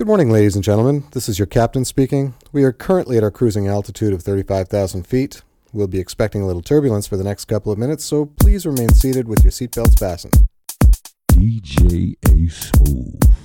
Good morning, ladies and gentlemen. This is your captain speaking. We are currently at our cruising altitude of 35,000 feet. We'll be expecting a little turbulence for the next couple of minutes, so please remain seated with your seatbelts fastened. DJ A-Smoove.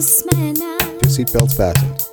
Seatbelts fastened.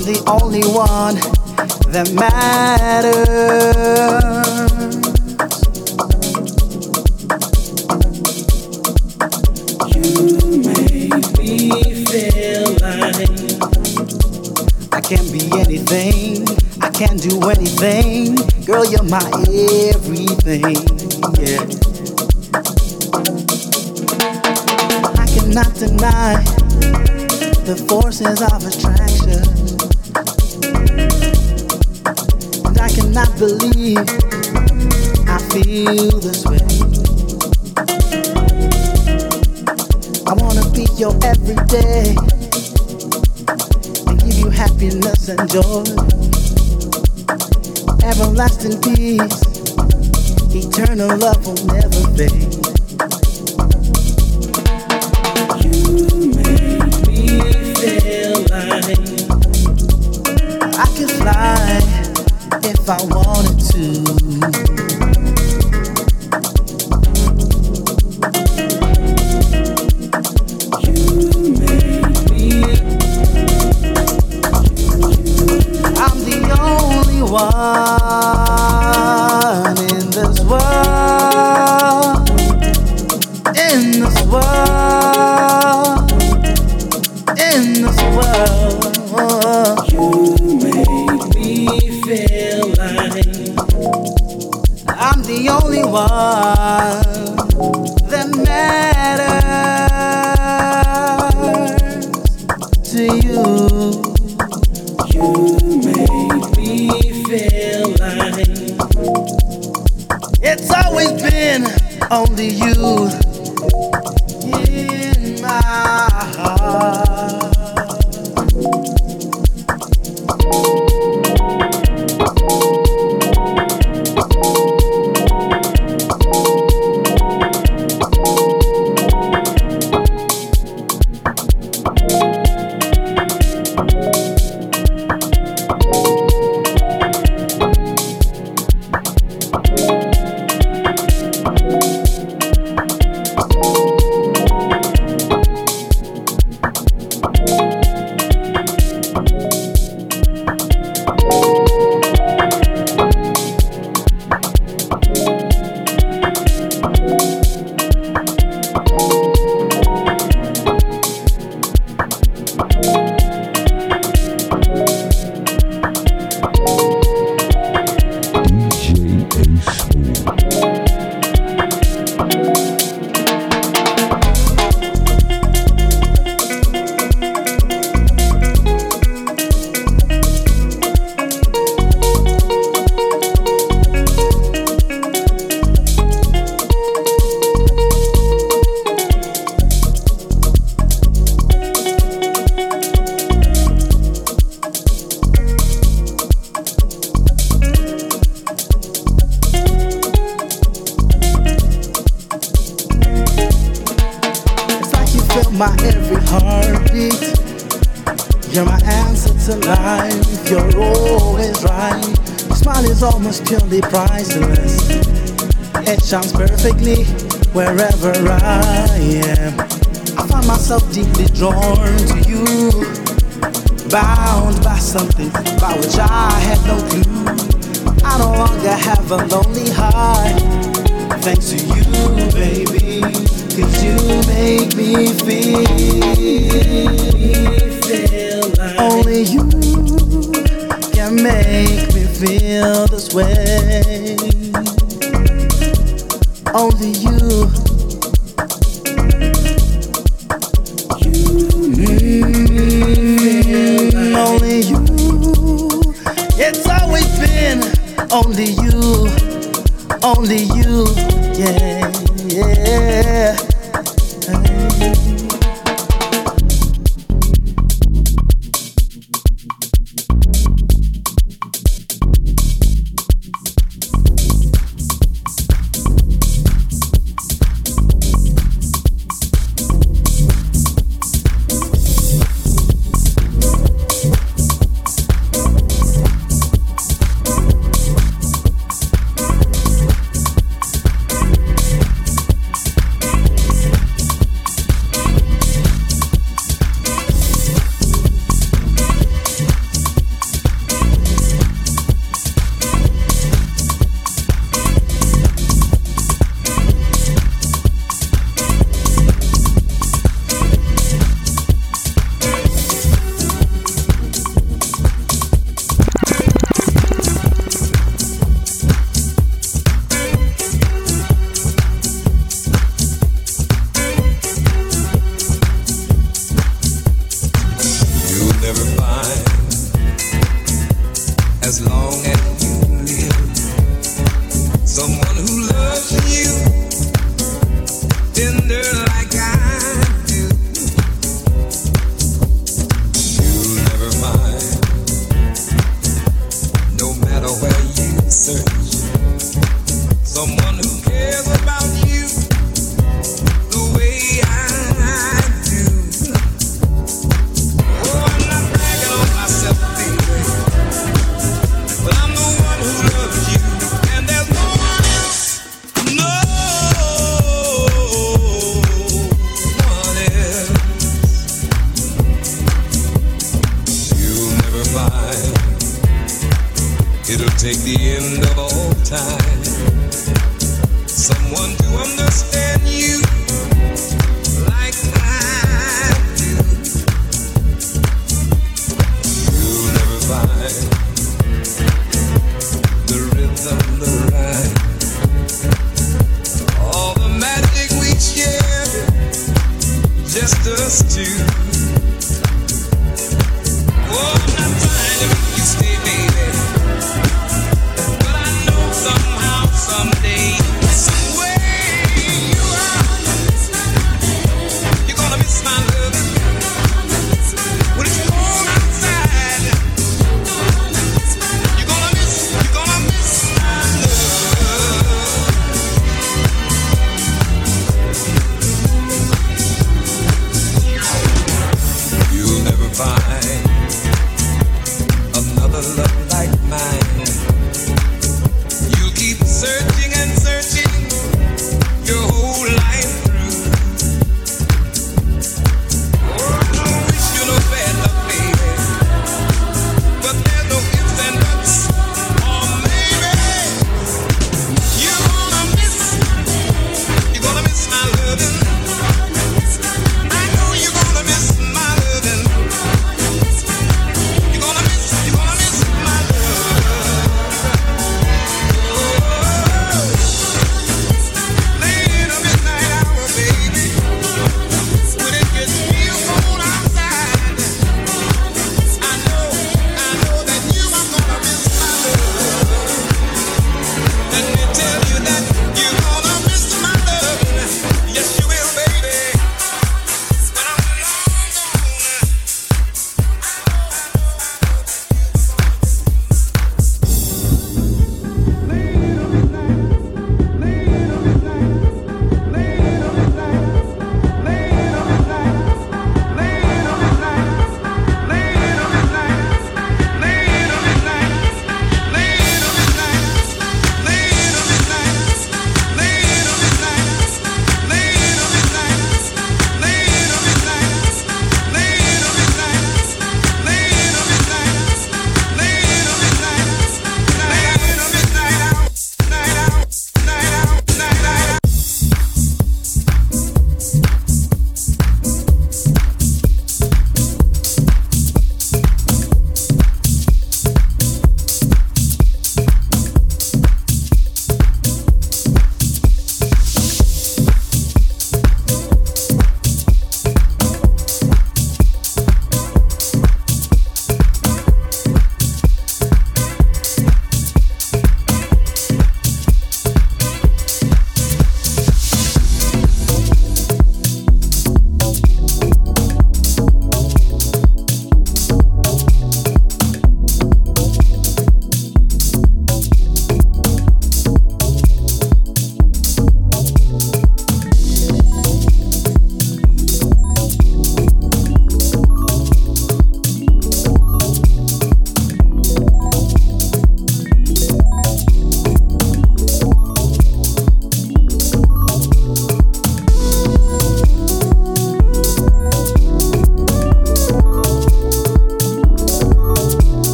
I'm the only one that matters. You make me feel like I can be anything, I can do anything. Girl, you're my everything. Yeah. I cannot deny the forces of attraction. cannot believe I feel this way. I wanna be your everyday and give you happiness and joy, everlasting peace, eternal love will never fade. only you. Priceless. It shines perfectly wherever I am. I find myself deeply drawn to you, bound by something by which I had no clue. I no longer have a lonely heart, thanks to you, baby. Cause you make me feel like only you can make me feel this way. Only you. Only you. It's always been only you, only you, yeah, yeah.